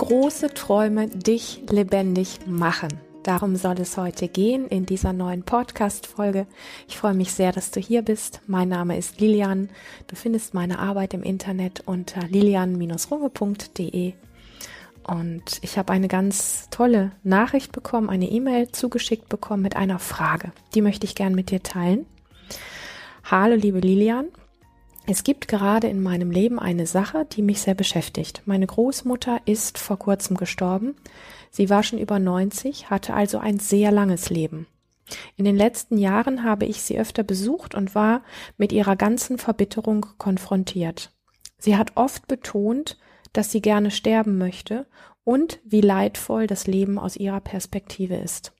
große Träume dich lebendig machen. Darum soll es heute gehen in dieser neuen Podcast-Folge. Ich freue mich sehr, dass du hier bist. Mein Name ist Lilian. Du findest meine Arbeit im Internet unter lilian-runge.de. Und ich habe eine ganz tolle Nachricht bekommen, eine E-Mail zugeschickt bekommen mit einer Frage. Die möchte ich gern mit dir teilen. Hallo, liebe Lilian. Es gibt gerade in meinem Leben eine Sache, die mich sehr beschäftigt. Meine Großmutter ist vor kurzem gestorben. Sie war schon über 90, hatte also ein sehr langes Leben. In den letzten Jahren habe ich sie öfter besucht und war mit ihrer ganzen Verbitterung konfrontiert. Sie hat oft betont, dass sie gerne sterben möchte und wie leidvoll das Leben aus ihrer Perspektive ist.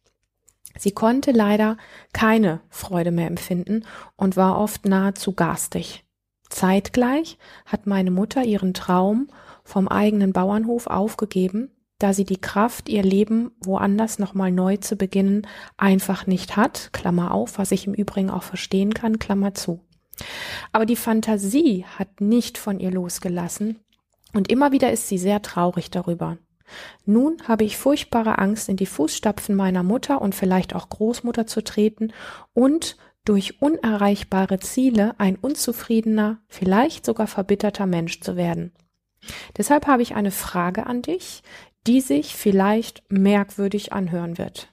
Sie konnte leider keine Freude mehr empfinden und war oft nahezu garstig. Zeitgleich hat meine Mutter ihren Traum vom eigenen Bauernhof aufgegeben, da sie die Kraft, ihr Leben woanders nochmal neu zu beginnen, einfach nicht hat, Klammer auf, was ich im Übrigen auch verstehen kann, Klammer zu. Aber die Fantasie hat nicht von ihr losgelassen und immer wieder ist sie sehr traurig darüber. Nun habe ich furchtbare Angst, in die Fußstapfen meiner Mutter und vielleicht auch Großmutter zu treten und durch unerreichbare Ziele ein unzufriedener, vielleicht sogar verbitterter Mensch zu werden. Deshalb habe ich eine Frage an dich, die sich vielleicht merkwürdig anhören wird.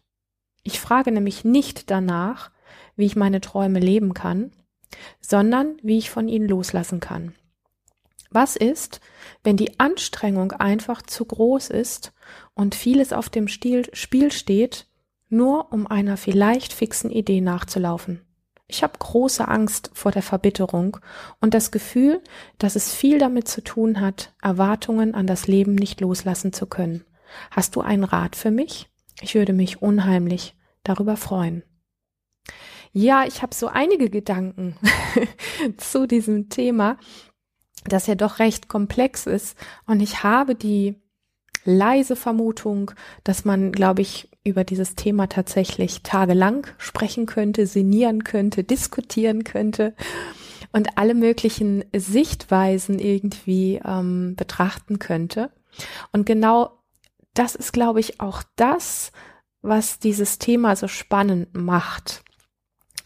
Ich frage nämlich nicht danach, wie ich meine Träume leben kann, sondern wie ich von ihnen loslassen kann. Was ist, wenn die Anstrengung einfach zu groß ist und vieles auf dem Spiel steht, nur um einer vielleicht fixen Idee nachzulaufen? Ich habe große Angst vor der Verbitterung und das Gefühl, dass es viel damit zu tun hat, Erwartungen an das Leben nicht loslassen zu können. Hast du einen Rat für mich? Ich würde mich unheimlich darüber freuen. Ja, ich habe so einige Gedanken zu diesem Thema, das ja doch recht komplex ist und ich habe die leise Vermutung, dass man, glaube ich, über dieses Thema tatsächlich tagelang sprechen könnte, sinnieren könnte, diskutieren könnte und alle möglichen Sichtweisen irgendwie ähm, betrachten könnte. Und genau das ist, glaube ich, auch das, was dieses Thema so spannend macht.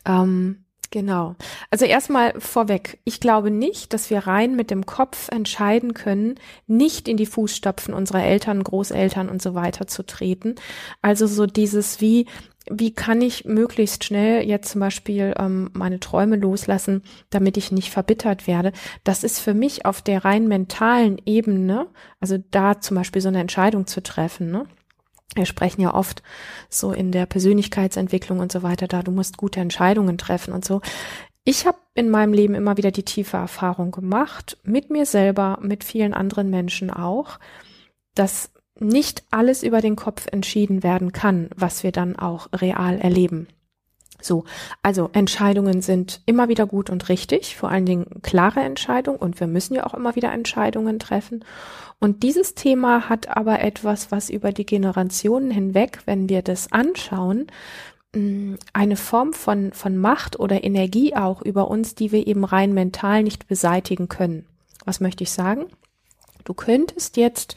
Ähm, Genau. Also erstmal vorweg. Ich glaube nicht, dass wir rein mit dem Kopf entscheiden können, nicht in die Fußstapfen unserer Eltern, Großeltern und so weiter zu treten. Also so dieses wie, wie kann ich möglichst schnell jetzt zum Beispiel ähm, meine Träume loslassen, damit ich nicht verbittert werde. Das ist für mich auf der rein mentalen Ebene, also da zum Beispiel so eine Entscheidung zu treffen, ne? Wir sprechen ja oft so in der Persönlichkeitsentwicklung und so weiter da, du musst gute Entscheidungen treffen und so. Ich habe in meinem Leben immer wieder die tiefe Erfahrung gemacht, mit mir selber, mit vielen anderen Menschen auch, dass nicht alles über den Kopf entschieden werden kann, was wir dann auch real erleben. So, also Entscheidungen sind immer wieder gut und richtig, vor allen Dingen klare Entscheidungen und wir müssen ja auch immer wieder Entscheidungen treffen. Und dieses Thema hat aber etwas, was über die Generationen hinweg, wenn wir das anschauen, mm, eine Form von, von Macht oder Energie auch über uns, die wir eben rein mental nicht beseitigen können. Was möchte ich sagen? Du könntest jetzt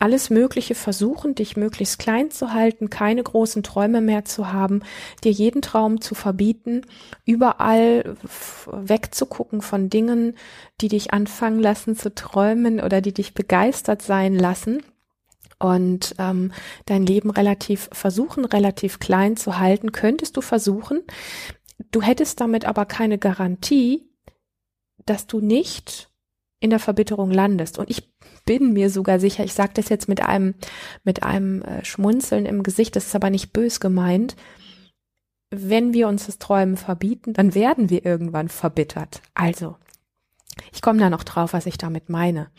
alles Mögliche versuchen, dich möglichst klein zu halten, keine großen Träume mehr zu haben, dir jeden Traum zu verbieten, überall wegzugucken von Dingen, die dich anfangen lassen zu träumen oder die dich begeistert sein lassen und ähm, dein Leben relativ versuchen, relativ klein zu halten, könntest du versuchen. Du hättest damit aber keine Garantie, dass du nicht in der Verbitterung landest. Und ich bin mir sogar sicher, ich sage das jetzt mit einem, mit einem äh, Schmunzeln im Gesicht, das ist aber nicht bös gemeint. Wenn wir uns das Träumen verbieten, dann werden wir irgendwann verbittert. Also, ich komme da noch drauf, was ich damit meine.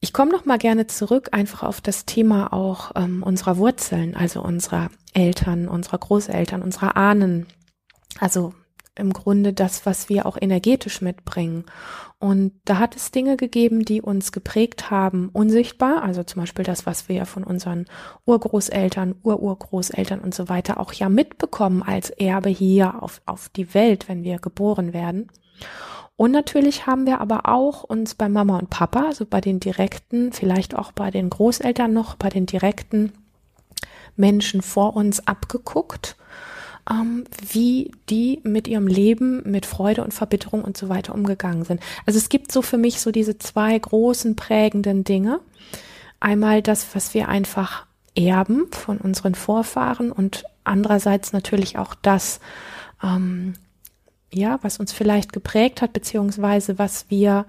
Ich komme noch mal gerne zurück einfach auf das Thema auch ähm, unserer Wurzeln, also unserer Eltern, unserer Großeltern, unserer Ahnen. Also im Grunde das, was wir auch energetisch mitbringen. Und da hat es Dinge gegeben, die uns geprägt haben, unsichtbar, also zum Beispiel das, was wir von unseren Urgroßeltern, Ururgroßeltern und so weiter auch ja mitbekommen als Erbe hier auf, auf die Welt, wenn wir geboren werden. Und natürlich haben wir aber auch uns bei Mama und Papa, also bei den direkten, vielleicht auch bei den Großeltern noch, bei den direkten Menschen vor uns abgeguckt, ähm, wie die mit ihrem Leben, mit Freude und Verbitterung und so weiter umgegangen sind. Also es gibt so für mich so diese zwei großen prägenden Dinge. Einmal das, was wir einfach erben von unseren Vorfahren und andererseits natürlich auch das, ähm, ja, was uns vielleicht geprägt hat, beziehungsweise was wir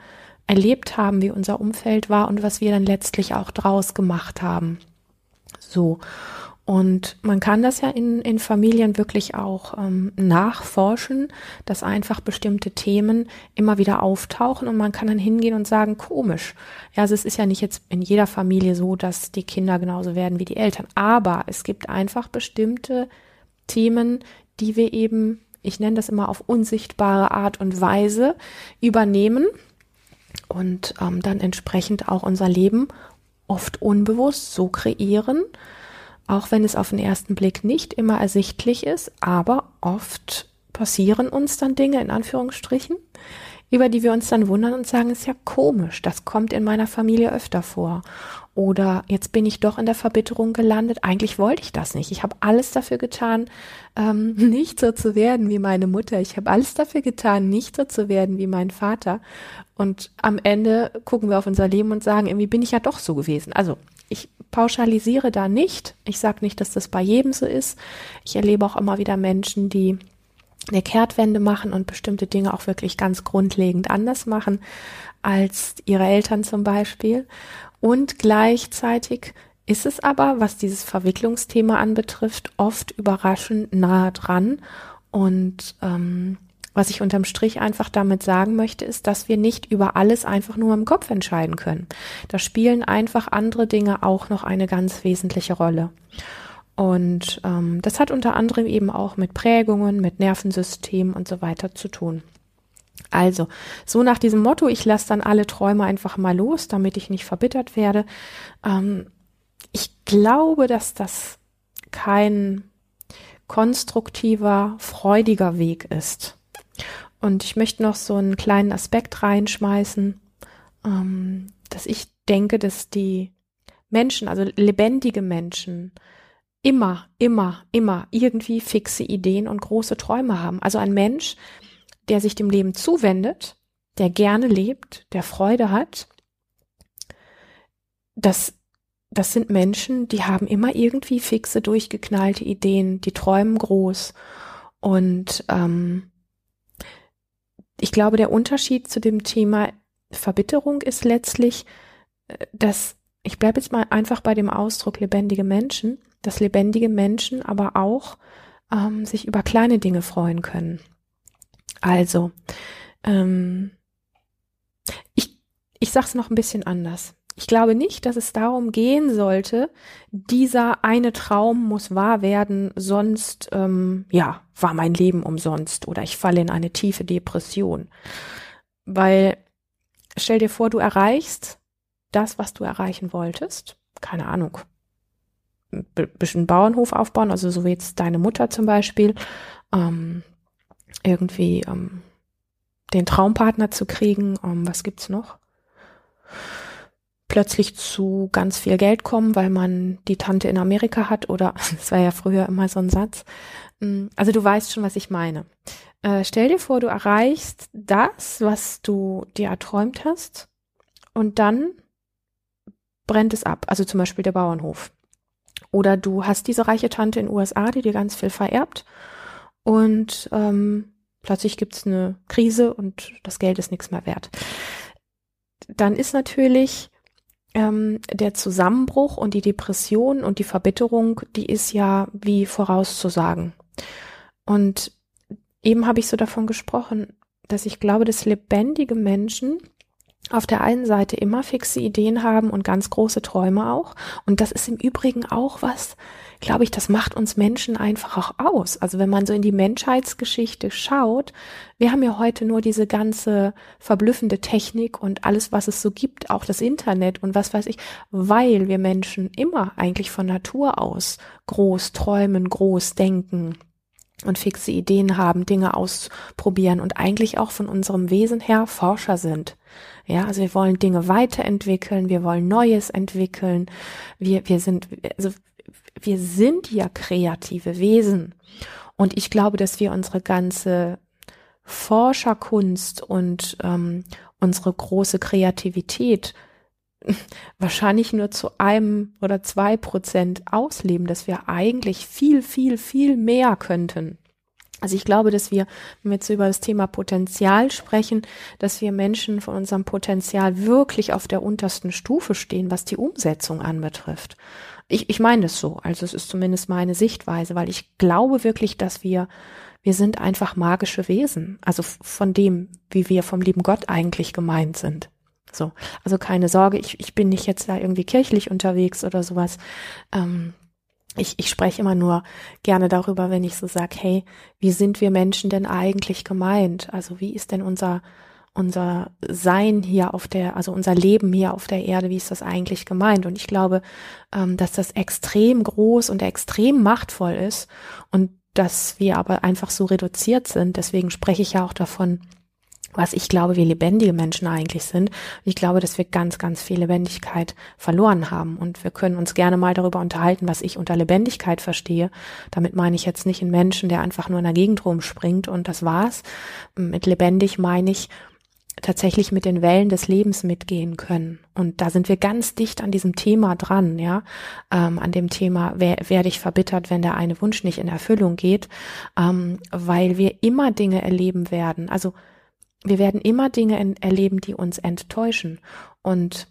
erlebt haben, wie unser Umfeld war und was wir dann letztlich auch draus gemacht haben. So. Und man kann das ja in, in Familien wirklich auch ähm, nachforschen, dass einfach bestimmte Themen immer wieder auftauchen und man kann dann hingehen und sagen, komisch. Ja, also es ist ja nicht jetzt in jeder Familie so, dass die Kinder genauso werden wie die Eltern, aber es gibt einfach bestimmte Themen, die wir eben, ich nenne das immer auf unsichtbare Art und Weise übernehmen und ähm, dann entsprechend auch unser Leben oft unbewusst so kreieren, auch wenn es auf den ersten Blick nicht immer ersichtlich ist, aber oft passieren uns dann Dinge in Anführungsstrichen, über die wir uns dann wundern und sagen, ist ja komisch, das kommt in meiner Familie öfter vor. Oder jetzt bin ich doch in der Verbitterung gelandet. Eigentlich wollte ich das nicht. Ich habe alles dafür getan, ähm, nicht so zu werden wie meine Mutter. Ich habe alles dafür getan, nicht so zu werden wie mein Vater. Und am Ende gucken wir auf unser Leben und sagen, irgendwie bin ich ja doch so gewesen. Also ich pauschalisiere da nicht. Ich sage nicht, dass das bei jedem so ist. Ich erlebe auch immer wieder Menschen, die eine Kehrtwende machen und bestimmte Dinge auch wirklich ganz grundlegend anders machen als ihre Eltern zum Beispiel. Und gleichzeitig ist es aber, was dieses Verwicklungsthema anbetrifft, oft überraschend nahe dran. Und ähm, was ich unterm Strich einfach damit sagen möchte, ist, dass wir nicht über alles einfach nur im Kopf entscheiden können. Da spielen einfach andere Dinge auch noch eine ganz wesentliche Rolle. Und ähm, das hat unter anderem eben auch mit Prägungen, mit Nervensystemen und so weiter zu tun. Also, so nach diesem Motto, ich lasse dann alle Träume einfach mal los, damit ich nicht verbittert werde. Ähm, ich glaube, dass das kein konstruktiver, freudiger Weg ist. Und ich möchte noch so einen kleinen Aspekt reinschmeißen, ähm, dass ich denke, dass die Menschen, also lebendige Menschen, immer, immer, immer irgendwie fixe Ideen und große Träume haben. Also ein Mensch, der sich dem Leben zuwendet, der gerne lebt, der Freude hat, das, das sind Menschen, die haben immer irgendwie fixe, durchgeknallte Ideen, die träumen groß und ähm, ich glaube, der Unterschied zu dem Thema Verbitterung ist letztlich, äh, dass, ich bleibe jetzt mal einfach bei dem Ausdruck lebendige Menschen, dass lebendige Menschen aber auch ähm, sich über kleine Dinge freuen können. Also, ähm, ich, ich sage es noch ein bisschen anders. Ich glaube nicht, dass es darum gehen sollte, dieser eine Traum muss wahr werden, sonst ähm, ja war mein Leben umsonst oder ich falle in eine tiefe Depression. Weil stell dir vor, du erreichst das, was du erreichen wolltest. Keine Ahnung. Bisschen Bauernhof aufbauen, also so wie jetzt deine Mutter zum Beispiel. Ähm, irgendwie ähm, den Traumpartner zu kriegen. Ähm, was gibt's noch? plötzlich zu ganz viel Geld kommen, weil man die Tante in Amerika hat oder das war ja früher immer so ein Satz. Mm, also du weißt schon, was ich meine. Äh, stell dir vor, du erreichst das, was du dir erträumt hast und dann brennt es ab. Also zum Beispiel der Bauernhof. Oder du hast diese reiche Tante in den USA, die dir ganz viel vererbt und ähm, plötzlich gibt's eine Krise und das Geld ist nichts mehr wert. Dann ist natürlich ähm, der Zusammenbruch und die Depression und die Verbitterung, die ist ja wie vorauszusagen. Und eben habe ich so davon gesprochen, dass ich glaube, dass lebendige Menschen auf der einen Seite immer fixe Ideen haben und ganz große Träume auch. Und das ist im Übrigen auch was, glaube ich, das macht uns Menschen einfach auch aus. Also wenn man so in die Menschheitsgeschichte schaut, wir haben ja heute nur diese ganze verblüffende Technik und alles, was es so gibt, auch das Internet und was weiß ich, weil wir Menschen immer eigentlich von Natur aus groß träumen, groß denken und fixe Ideen haben, Dinge ausprobieren und eigentlich auch von unserem Wesen her Forscher sind. Ja, also wir wollen Dinge weiterentwickeln, wir wollen Neues entwickeln. Wir, wir sind, also wir sind ja kreative Wesen. Und ich glaube, dass wir unsere ganze Forscherkunst und ähm, unsere große Kreativität wahrscheinlich nur zu einem oder zwei Prozent ausleben, dass wir eigentlich viel, viel, viel mehr könnten. Also ich glaube, dass wir, wenn wir jetzt über das Thema Potenzial sprechen, dass wir Menschen von unserem Potenzial wirklich auf der untersten Stufe stehen, was die Umsetzung anbetrifft. Ich, ich meine es so, also es ist zumindest meine Sichtweise, weil ich glaube wirklich, dass wir, wir sind einfach magische Wesen, also von dem, wie wir vom lieben Gott eigentlich gemeint sind. So, also keine Sorge, ich, ich bin nicht jetzt da irgendwie kirchlich unterwegs oder sowas. Ähm, ich, ich spreche immer nur gerne darüber, wenn ich so sage, hey, wie sind wir Menschen denn eigentlich gemeint? Also wie ist denn unser unser Sein hier auf der, also unser Leben hier auf der Erde, wie ist das eigentlich gemeint? Und ich glaube, ähm, dass das extrem groß und extrem machtvoll ist und dass wir aber einfach so reduziert sind. Deswegen spreche ich ja auch davon, was ich glaube, wie lebendige Menschen eigentlich sind. Ich glaube, dass wir ganz, ganz viel Lebendigkeit verloren haben. Und wir können uns gerne mal darüber unterhalten, was ich unter Lebendigkeit verstehe. Damit meine ich jetzt nicht einen Menschen, der einfach nur in der Gegend rumspringt und das war's. Mit lebendig meine ich, tatsächlich mit den Wellen des Lebens mitgehen können. Und da sind wir ganz dicht an diesem Thema dran, ja, ähm, an dem Thema, wer, werde ich verbittert, wenn der eine Wunsch nicht in Erfüllung geht, ähm, weil wir immer Dinge erleben werden. Also wir werden immer Dinge erleben, die uns enttäuschen. Und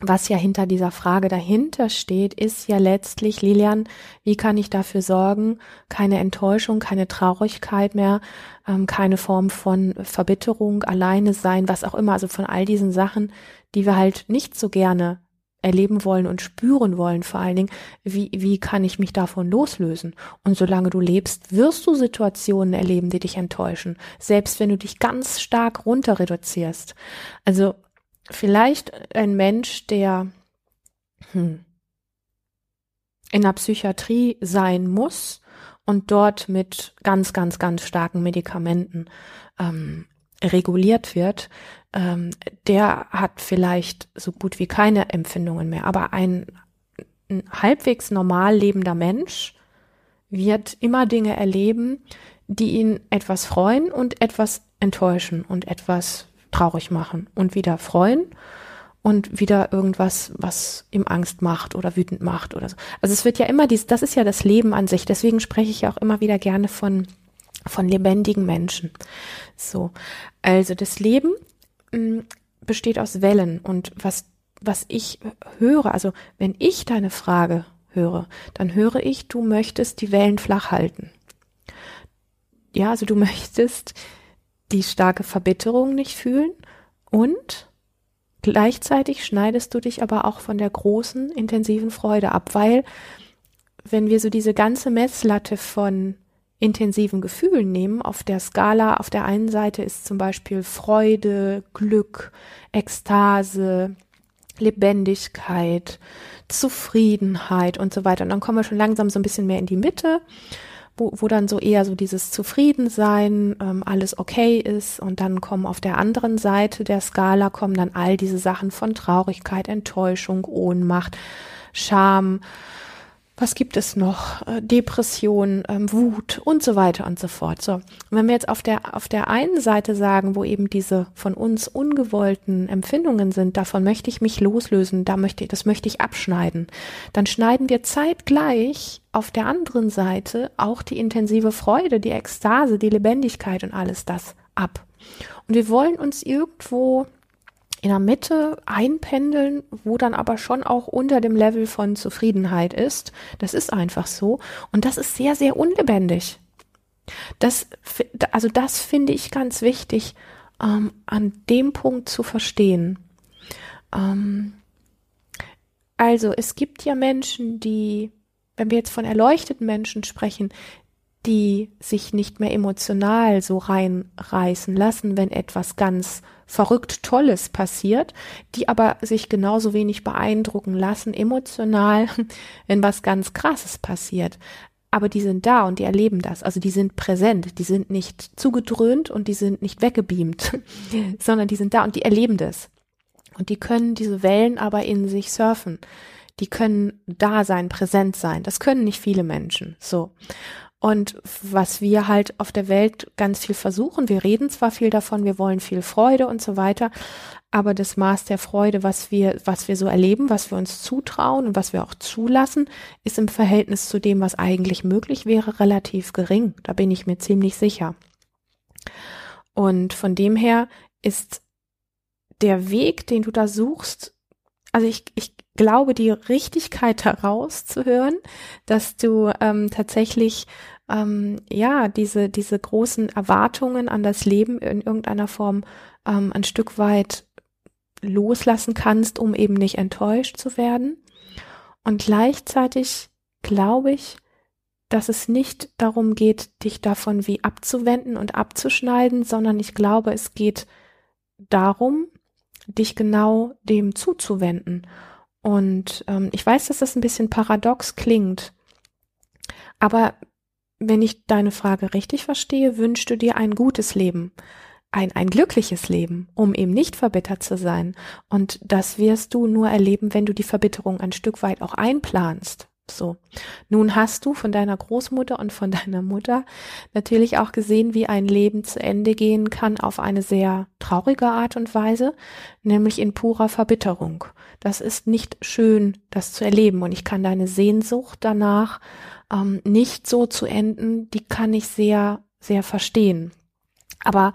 was ja hinter dieser Frage dahinter steht, ist ja letztlich, Lilian, wie kann ich dafür sorgen, keine Enttäuschung, keine Traurigkeit mehr, ähm, keine Form von Verbitterung, alleine sein, was auch immer, also von all diesen Sachen, die wir halt nicht so gerne erleben wollen und spüren wollen, vor allen Dingen, wie, wie kann ich mich davon loslösen? Und solange du lebst, wirst du Situationen erleben, die dich enttäuschen, selbst wenn du dich ganz stark runter reduzierst. Also vielleicht ein Mensch, der hm, in der Psychiatrie sein muss und dort mit ganz, ganz, ganz starken Medikamenten ähm, reguliert wird, ähm, der hat vielleicht so gut wie keine Empfindungen mehr. Aber ein, ein halbwegs normal lebender Mensch wird immer Dinge erleben, die ihn etwas freuen und etwas enttäuschen und etwas traurig machen und wieder freuen und wieder irgendwas, was ihm Angst macht oder wütend macht oder so. Also es wird ja immer dies, das ist ja das Leben an sich. Deswegen spreche ich ja auch immer wieder gerne von, von lebendigen Menschen. So. Also das Leben mh, mm, besteht aus Wellen und was, was ich höre, also wenn ich deine Frage höre, dann höre ich, du möchtest die Wellen flach halten. Ja, also du möchtest die starke Verbitterung nicht fühlen und gleichzeitig schneidest du dich aber auch von der großen, intensiven Freude ab, weil wenn wir so diese ganze Messlatte von intensiven Gefühlen nehmen, auf der Skala, auf der einen Seite ist zum Beispiel Freude, Glück, Ekstase, Lebendigkeit, Zufriedenheit und so weiter. Und dann kommen wir schon langsam so ein bisschen mehr in die Mitte wo, wo dann so eher so dieses Zufriedensein, ähm, alles okay ist und dann kommen auf der anderen Seite der Skala kommen dann all diese Sachen von Traurigkeit, Enttäuschung, Ohnmacht, Scham, was gibt es noch? Äh, Depression, ähm, Wut und so weiter und so fort. So. Und wenn wir jetzt auf der, auf der einen Seite sagen, wo eben diese von uns ungewollten Empfindungen sind, davon möchte ich mich loslösen, da möchte, das möchte ich abschneiden, dann schneiden wir zeitgleich auf der anderen Seite auch die intensive Freude, die Ekstase, die Lebendigkeit und alles das ab. Und wir wollen uns irgendwo in der Mitte einpendeln, wo dann aber schon auch unter dem Level von Zufriedenheit ist. Das ist einfach so. Und das ist sehr, sehr unlebendig. Das, also das finde ich ganz wichtig, ähm, an dem Punkt zu verstehen. Ähm, also es gibt ja Menschen, die, wenn wir jetzt von erleuchteten Menschen sprechen, die sich nicht mehr emotional so reinreißen lassen, wenn etwas ganz verrückt Tolles passiert, die aber sich genauso wenig beeindrucken lassen emotional, wenn was ganz Krasses passiert. aber die sind da und die erleben das. Also die sind präsent, die sind nicht zugedröhnt und die sind nicht weggebeamt, sondern die sind da und die erleben das. Und die können diese Wellen aber in sich surfen. Die können da sein, präsent sein. Das können nicht viele Menschen. So. Und was wir halt auf der Welt ganz viel versuchen, wir reden zwar viel davon, wir wollen viel Freude und so weiter, aber das Maß der Freude, was wir, was wir so erleben, was wir uns zutrauen und was wir auch zulassen, ist im Verhältnis zu dem, was eigentlich möglich wäre, relativ gering. Da bin ich mir ziemlich sicher. Und von dem her ist der Weg, den du da suchst, also ich, ich glaube, die Richtigkeit herauszuhören, dass du ähm, tatsächlich ähm, ja diese diese großen Erwartungen an das Leben in irgendeiner Form ähm, ein Stück weit loslassen kannst, um eben nicht enttäuscht zu werden. Und gleichzeitig glaube ich, dass es nicht darum geht, dich davon wie abzuwenden und abzuschneiden, sondern ich glaube, es geht darum, dich genau dem zuzuwenden und ähm, ich weiß, dass das ein bisschen paradox klingt, aber wenn ich deine Frage richtig verstehe, wünschst du dir ein gutes Leben, ein, ein glückliches Leben, um eben nicht verbittert zu sein. Und das wirst du nur erleben, wenn du die Verbitterung ein Stück weit auch einplanst. So. Nun hast du von deiner Großmutter und von deiner Mutter natürlich auch gesehen, wie ein Leben zu Ende gehen kann auf eine sehr traurige Art und Weise, nämlich in purer Verbitterung. Das ist nicht schön, das zu erleben. Und ich kann deine Sehnsucht danach ähm, nicht so zu enden, die kann ich sehr, sehr verstehen. Aber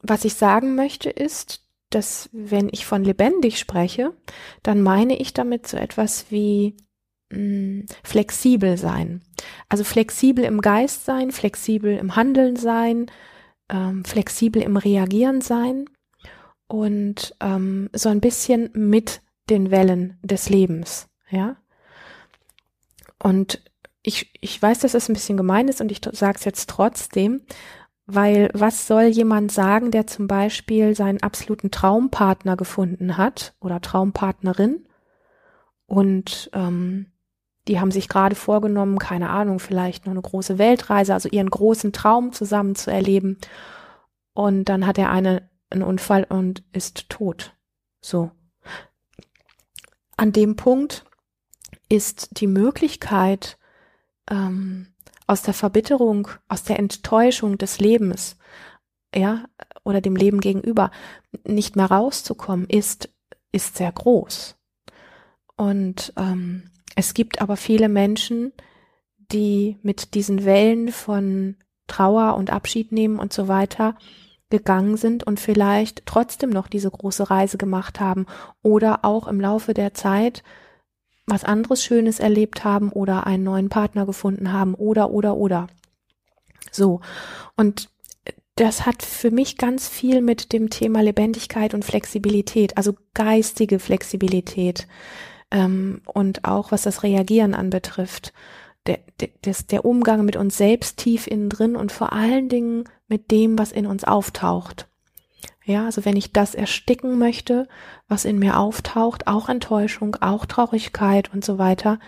was ich sagen möchte ist, dass wenn ich von lebendig spreche, dann meine ich damit so etwas wie mh, flexibel sein. Also flexibel im Geist sein, flexibel im Handeln sein, ähm, flexibel im Reagieren sein und ähm, so ein bisschen mit den Wellen des Lebens, ja. Und ich, ich weiß, dass das ein bisschen gemein ist und ich sage es jetzt trotzdem, weil was soll jemand sagen, der zum Beispiel seinen absoluten Traumpartner gefunden hat oder Traumpartnerin und ähm, die haben sich gerade vorgenommen, keine Ahnung, vielleicht noch eine große Weltreise, also ihren großen Traum zusammen zu erleben. Und dann hat er eine, einen Unfall und ist tot. So. An dem Punkt ist die Möglichkeit, ähm, aus der Verbitterung, aus der Enttäuschung des Lebens, ja, oder dem Leben gegenüber nicht mehr rauszukommen, ist, ist sehr groß. Und ähm, es gibt aber viele Menschen, die mit diesen Wellen von Trauer und Abschied nehmen und so weiter gegangen sind und vielleicht trotzdem noch diese große Reise gemacht haben oder auch im Laufe der Zeit was anderes Schönes erlebt haben oder einen neuen Partner gefunden haben oder oder oder. So. Und das hat für mich ganz viel mit dem Thema Lebendigkeit und Flexibilität, also geistige Flexibilität ähm, und auch was das Reagieren anbetrifft. Der, der, der Umgang mit uns selbst tief innen drin und vor allen Dingen mit dem, was in uns auftaucht. Ja, also wenn ich das ersticken möchte, was in mir auftaucht, auch Enttäuschung, auch Traurigkeit und so weiter,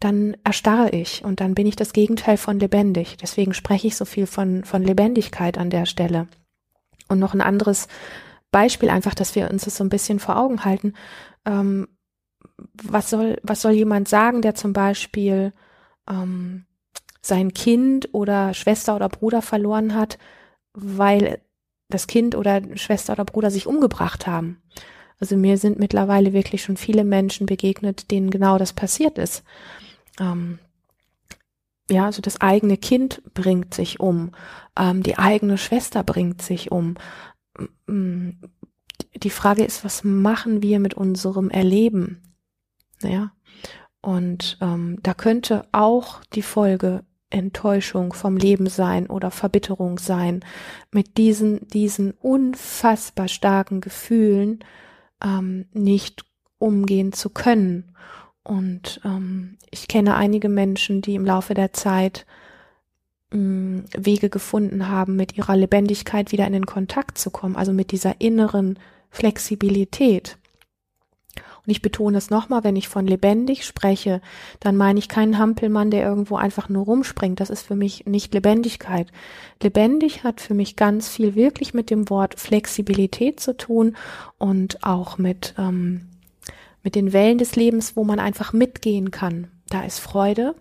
dann erstarre ich und dann bin ich das Gegenteil von lebendig. Deswegen spreche ich so viel von, von Lebendigkeit an der Stelle. Und noch ein anderes Beispiel einfach, dass wir uns das so ein bisschen vor Augen halten. Ähm, was soll, was soll jemand sagen, der zum Beispiel ähm, sein Kind oder Schwester oder Bruder verloren hat, weil das Kind oder Schwester oder Bruder sich umgebracht haben. Also mir sind mittlerweile wirklich schon viele Menschen begegnet, denen genau das passiert ist. Ähm, ja, also das eigene Kind bringt sich um, ähm, die eigene Schwester bringt sich um. Die Frage ist, was machen wir mit unserem Erleben? Ja. Und ähm, da könnte auch die Folge Enttäuschung vom Leben sein oder Verbitterung sein, mit diesen, diesen unfassbar starken Gefühlen ähm, nicht umgehen zu können. Und ähm, ich kenne einige Menschen, die im Laufe der Zeit mh, mm, Wege gefunden haben, mit ihrer Lebendigkeit wieder in den Kontakt zu kommen, also mit dieser inneren Flexibilität. Und ich betone es nochmal, wenn ich von lebendig spreche, dann meine ich keinen Hampelmann, der irgendwo einfach nur rumspringt. Das ist für mich nicht Lebendigkeit. Lebendig hat für mich ganz viel wirklich mit dem Wort Flexibilität zu tun und auch mit, ähm, mit den Wellen des Lebens, wo man einfach mitgehen kann. Da ist Freude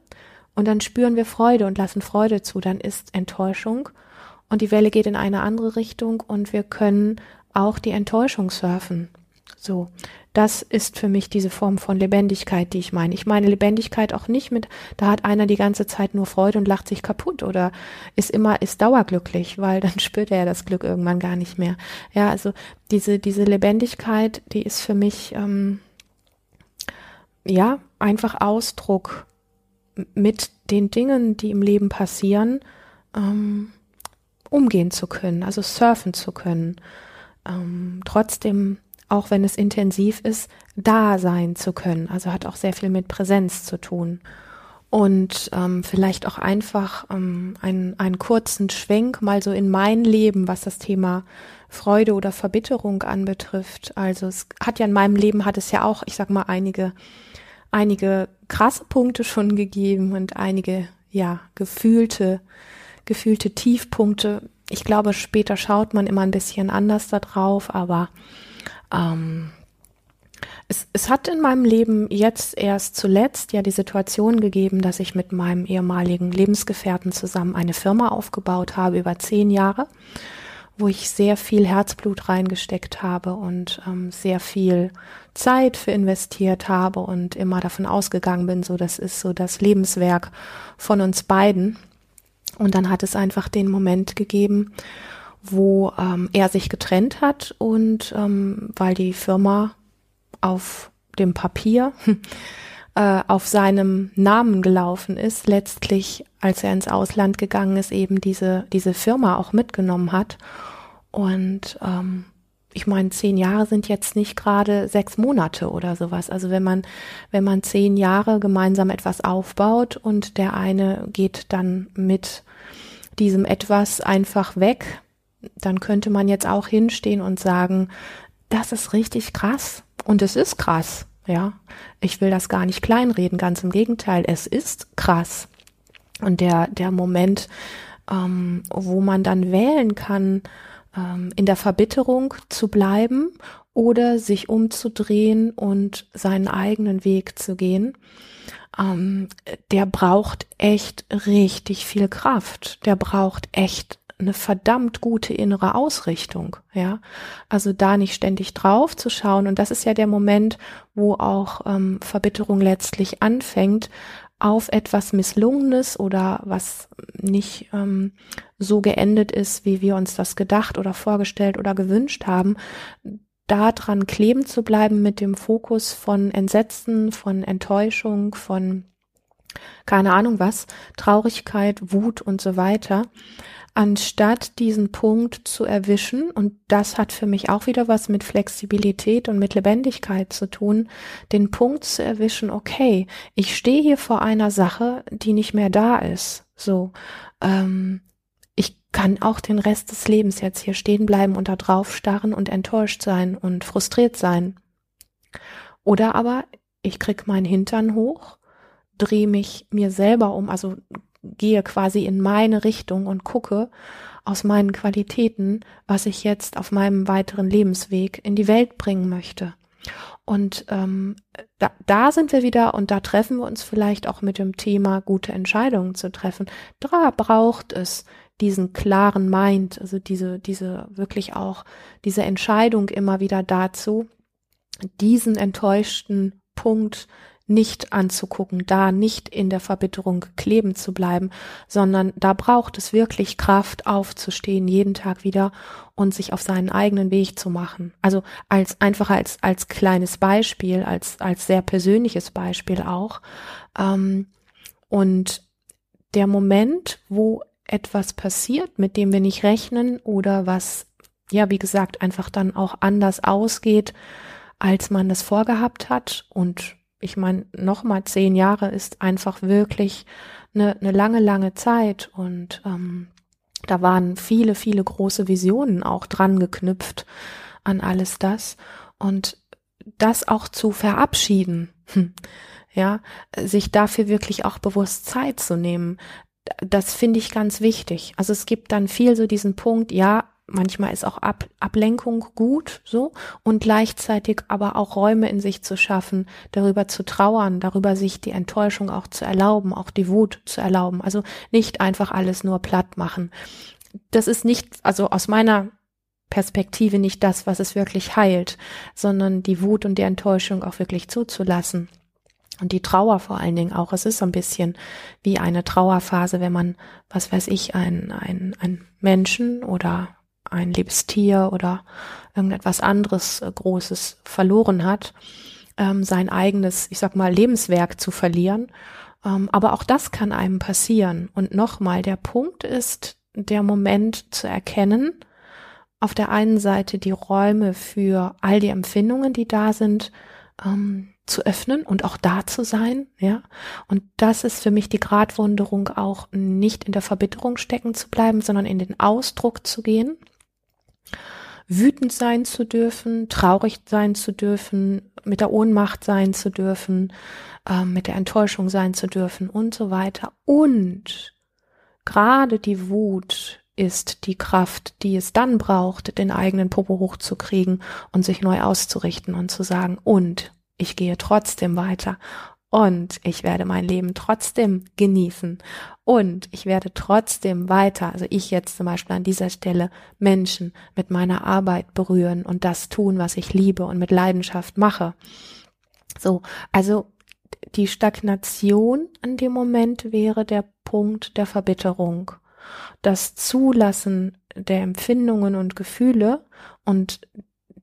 und dann spüren wir Freude und lassen Freude zu. Dann ist Enttäuschung und die Welle geht in eine andere Richtung und wir können auch die Enttäuschung surfen. So, das ist für mich diese Form von Lebendigkeit, die ich meine. Ich meine Lebendigkeit auch nicht mit, da hat einer die ganze Zeit nur Freude und lacht sich kaputt oder ist immer, ist dauerglücklich, weil dann spürt er das Glück irgendwann gar nicht mehr. Ja, also diese, diese Lebendigkeit, die ist für mich, ähm, ja, einfach Ausdruck mit den Dingen, die im Leben passieren, ähm, umgehen zu können, also surfen zu können. Ähm, trotzdem, auch wenn es intensiv ist, da sein zu können. Also hat auch sehr viel mit Präsenz zu tun. Und ähm, vielleicht auch einfach ähm, einen, einen kurzen Schwenk mal so in mein Leben, was das Thema Freude oder Verbitterung anbetrifft. Also es hat ja in meinem Leben hat es ja auch, ich sag mal, einige einige krasse Punkte schon gegeben und einige, ja, gefühlte, gefühlte Tiefpunkte. Ich glaube, später schaut man immer ein bisschen anders da drauf, aber ähm, es, es hat in meinem Leben jetzt erst zuletzt ja die Situation gegeben, dass ich mit meinem ehemaligen Lebensgefährten zusammen eine Firma aufgebaut habe über zehn Jahre wo ich sehr viel Herzblut reingesteckt habe und ähm, sehr viel Zeit für investiert habe und immer davon ausgegangen bin, so das ist so das Lebenswerk von uns beiden. Und dann hat es einfach den Moment gegeben, wo ähm, er sich getrennt hat und ähm, weil die Firma auf dem Papier äh, auf seinem Namen gelaufen ist, letztlich, als er ins Ausland gegangen ist, eben diese, diese Firma auch mitgenommen hat. Und ähm, ich meine, zehn Jahre sind jetzt nicht gerade sechs Monate oder sowas. Also wenn man, wenn man zehn Jahre gemeinsam etwas aufbaut und der eine geht dann mit diesem etwas einfach weg, dann könnte man jetzt auch hinstehen und sagen, das ist richtig krass. Und es ist krass. Ja, ich will das gar nicht kleinreden, ganz im Gegenteil, es ist krass. Und der, der Moment, ähm, wo man dann wählen kann, ähm, in der Verbitterung zu bleiben oder sich umzudrehen und seinen eigenen Weg zu gehen, ähm, der braucht echt richtig viel Kraft. Der braucht echt eine verdammt gute innere Ausrichtung, ja. Also da nicht ständig drauf zu schauen. Und das ist ja der Moment, wo auch ähm, Verbitterung letztlich anfängt, auf etwas Misslungenes oder was nicht ähm, so geendet ist, wie wir uns das gedacht oder vorgestellt oder gewünscht haben, daran kleben zu bleiben mit dem Fokus von Entsetzen, von Enttäuschung, von keine Ahnung was, Traurigkeit, Wut und so weiter, anstatt diesen Punkt zu erwischen, und das hat für mich auch wieder was mit Flexibilität und mit Lebendigkeit zu tun, den Punkt zu erwischen, okay, ich stehe hier vor einer Sache, die nicht mehr da ist. So, ähm, ich kann auch den Rest des Lebens jetzt hier stehen bleiben und da drauf starren und enttäuscht sein und frustriert sein. Oder aber ich krieg meinen Hintern hoch, drehe mich mir selber um, also gehe quasi in meine Richtung und gucke aus meinen Qualitäten, was ich jetzt auf meinem weiteren Lebensweg in die Welt bringen möchte. Und ähm, da, da sind wir wieder und da treffen wir uns vielleicht auch mit dem Thema gute Entscheidungen zu treffen. Da braucht es diesen klaren Mind, also diese, diese wirklich auch diese Entscheidung immer wieder dazu, diesen enttäuschten Punkt nicht anzugucken, da nicht in der Verbitterung kleben zu bleiben, sondern da braucht es wirklich Kraft aufzustehen, jeden Tag wieder und sich auf seinen eigenen Weg zu machen. Also als einfach als als kleines Beispiel, als als sehr persönliches Beispiel auch. Ähm, und der Moment, wo etwas passiert, mit dem wir nicht rechnen oder was ja wie gesagt einfach dann auch anders ausgeht, als man das vorgehabt hat und ich meine, nochmal zehn Jahre ist einfach wirklich eine, eine lange, lange Zeit und ähm, da waren viele, viele große Visionen auch dran geknüpft an alles das. Und das auch zu verabschieden. Hm. Ja, sich dafür wirklich auch bewusst Zeit zu nehmen. Das finde ich ganz wichtig. Also es gibt dann viel so diesen Punkt, ja, manchmal ist auch Ab Ablenkung gut, so, und gleichzeitig aber auch Räume in sich zu schaffen, darüber zu trauern, darüber sich die Enttäuschung auch zu erlauben, auch die Wut zu erlauben. Also nicht einfach alles nur platt machen. Das ist nicht, also aus meiner Perspektive nicht das, was es wirklich heilt, sondern die Wut und die Enttäuschung auch wirklich zuzulassen. Und die Trauer vor allen Dingen auch. Es ist so ein bisschen wie eine Trauerphase, wenn man, was weiß ich, ein, ein, ein Menschen oder ein liebes Tier oder irgendetwas anderes äh, Großes verloren hat, ähm, sein eigenes, ich sag mal, Lebenswerk zu verlieren. Ähm, aber auch das kann einem passieren. Und nochmal, der Punkt ist, der Moment zu erkennen, auf der einen Seite die Räume für all die Empfindungen, die da sind, ähm, zu öffnen und auch da zu sein, ja. Und das ist für mich die Gratwanderung auch nicht in der Verbitterung stecken zu bleiben, sondern in den Ausdruck zu gehen wütend sein zu dürfen, traurig sein zu dürfen, mit der Ohnmacht sein zu dürfen, äh, mit der Enttäuschung sein zu dürfen und so weiter. Und gerade die Wut ist die Kraft, die es dann braucht, den eigenen Popo hochzukriegen und sich neu auszurichten und zu sagen, und ich gehe trotzdem weiter und ich werde mein Leben trotzdem genießen und ich werde trotzdem weiter, also ich jetzt zum Beispiel an dieser Stelle Menschen mit meiner Arbeit berühren und das tun, was ich liebe und mit Leidenschaft mache. So, also die Stagnation an dem Moment wäre der Punkt der Verbitterung. Das Zulassen der Empfindungen und Gefühle und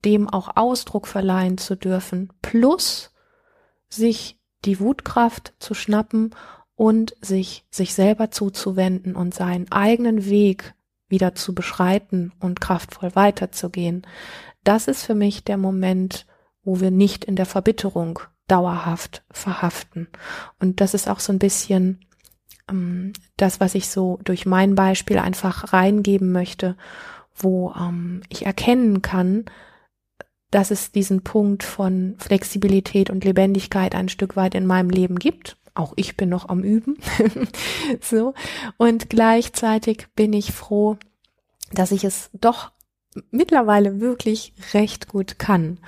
dem auch Ausdruck verleihen zu dürfen, plus sich die Wutkraft zu schnappen und sich sich selber zuzuwenden und seinen eigenen Weg wieder zu beschreiten und kraftvoll weiterzugehen. Das ist für mich der Moment, wo wir nicht in der Verbitterung dauerhaft verhaften. Und das ist auch so ein bisschen ähm, das, was ich so durch mein Beispiel einfach reingeben möchte, wo ähm, ich erkennen kann, dass es diesen Punkt von Flexibilität und Lebendigkeit ein Stück weit in meinem Leben gibt. Auch ich bin noch am Üben. so. Und gleichzeitig bin ich froh, dass ich es doch mittlerweile wirklich recht gut kann.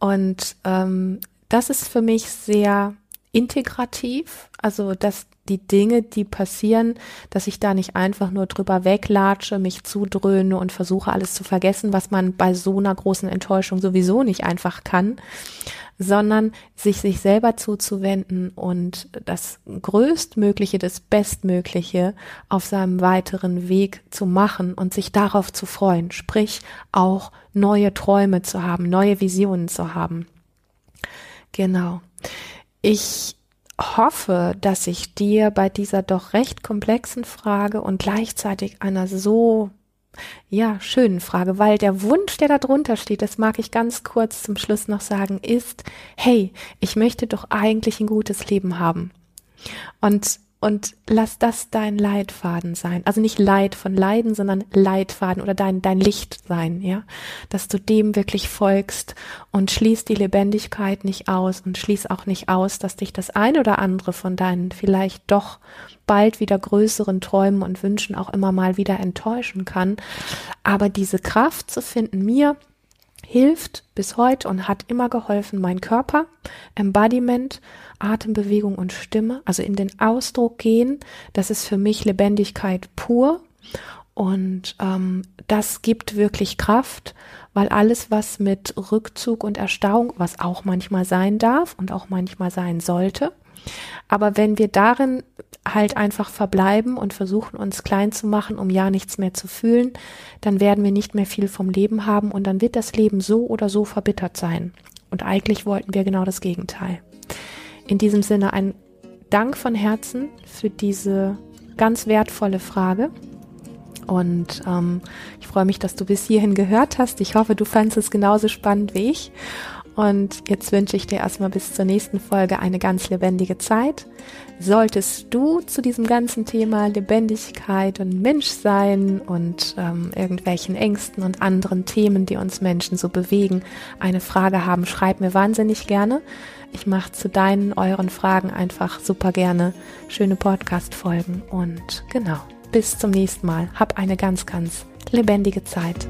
Und ähm, das ist für mich sehr integrativ, also dass die Dinge, die passieren, dass ich da nicht einfach nur drüber weglatsche, mich zudröhne und versuche alles zu vergessen, was man bei so einer großen Enttäuschung sowieso nicht einfach kann, sondern sich sich selber zuzuwenden und das Größtmögliche, das Bestmögliche auf seinem weiteren Weg zu machen und sich darauf zu freuen, sprich auch neue Träume zu haben, neue Visionen zu haben. Genau. Ich hoffe, dass ich dir bei dieser doch recht komplexen Frage und gleichzeitig einer so ja, schönen Frage, weil der Wunsch, der da drunter steht, das mag ich ganz kurz zum Schluss noch sagen, ist, hey, ich möchte doch eigentlich ein gutes Leben haben. Und und lass das dein Leitfaden sein. Also nicht Leid von Leiden, sondern Leitfaden oder dein, dein Licht sein, ja. Dass du dem wirklich folgst und schließ die Lebendigkeit nicht aus und schließ auch nicht aus, dass dich das ein oder andere von deinen vielleicht doch bald wieder größeren Träumen und Wünschen auch immer mal wieder enttäuschen kann. Aber diese Kraft zu finden, mir hilft bis heute und hat immer geholfen mein Körper, Embodiment, Atembewegung und Stimme, also in den Ausdruck gehen, das ist für mich Lebendigkeit pur. Und ähm, das gibt wirklich Kraft, weil alles, was mit Rückzug und Erstarrung, was auch manchmal sein darf und auch manchmal sein sollte, aber wenn wir darin halt einfach verbleiben und versuchen, uns klein zu machen, um ja nichts mehr zu fühlen, dann werden wir nicht mehr viel vom Leben haben und dann wird das Leben so oder so verbittert sein. Und eigentlich wollten wir genau das Gegenteil. In diesem Sinne ein Dank von Herzen für diese ganz wertvolle Frage. Und ähm, ich freue mich, dass du bis hierhin gehört hast. Ich hoffe, du fandest es genauso spannend wie ich. Und jetzt wünsche ich dir erstmal bis zur nächsten Folge eine ganz lebendige Zeit. Solltest du zu diesem ganzen Thema Lebendigkeit und Menschsein und ähm, irgendwelchen Ängsten und anderen Themen, die uns Menschen so bewegen, eine Frage haben, schreib mir wahnsinnig gerne. Ich mache zu deinen, euren Fragen einfach super gerne schöne Podcast-Folgen. Und genau, bis zum nächsten Mal. Hab eine ganz, ganz lebendige Zeit.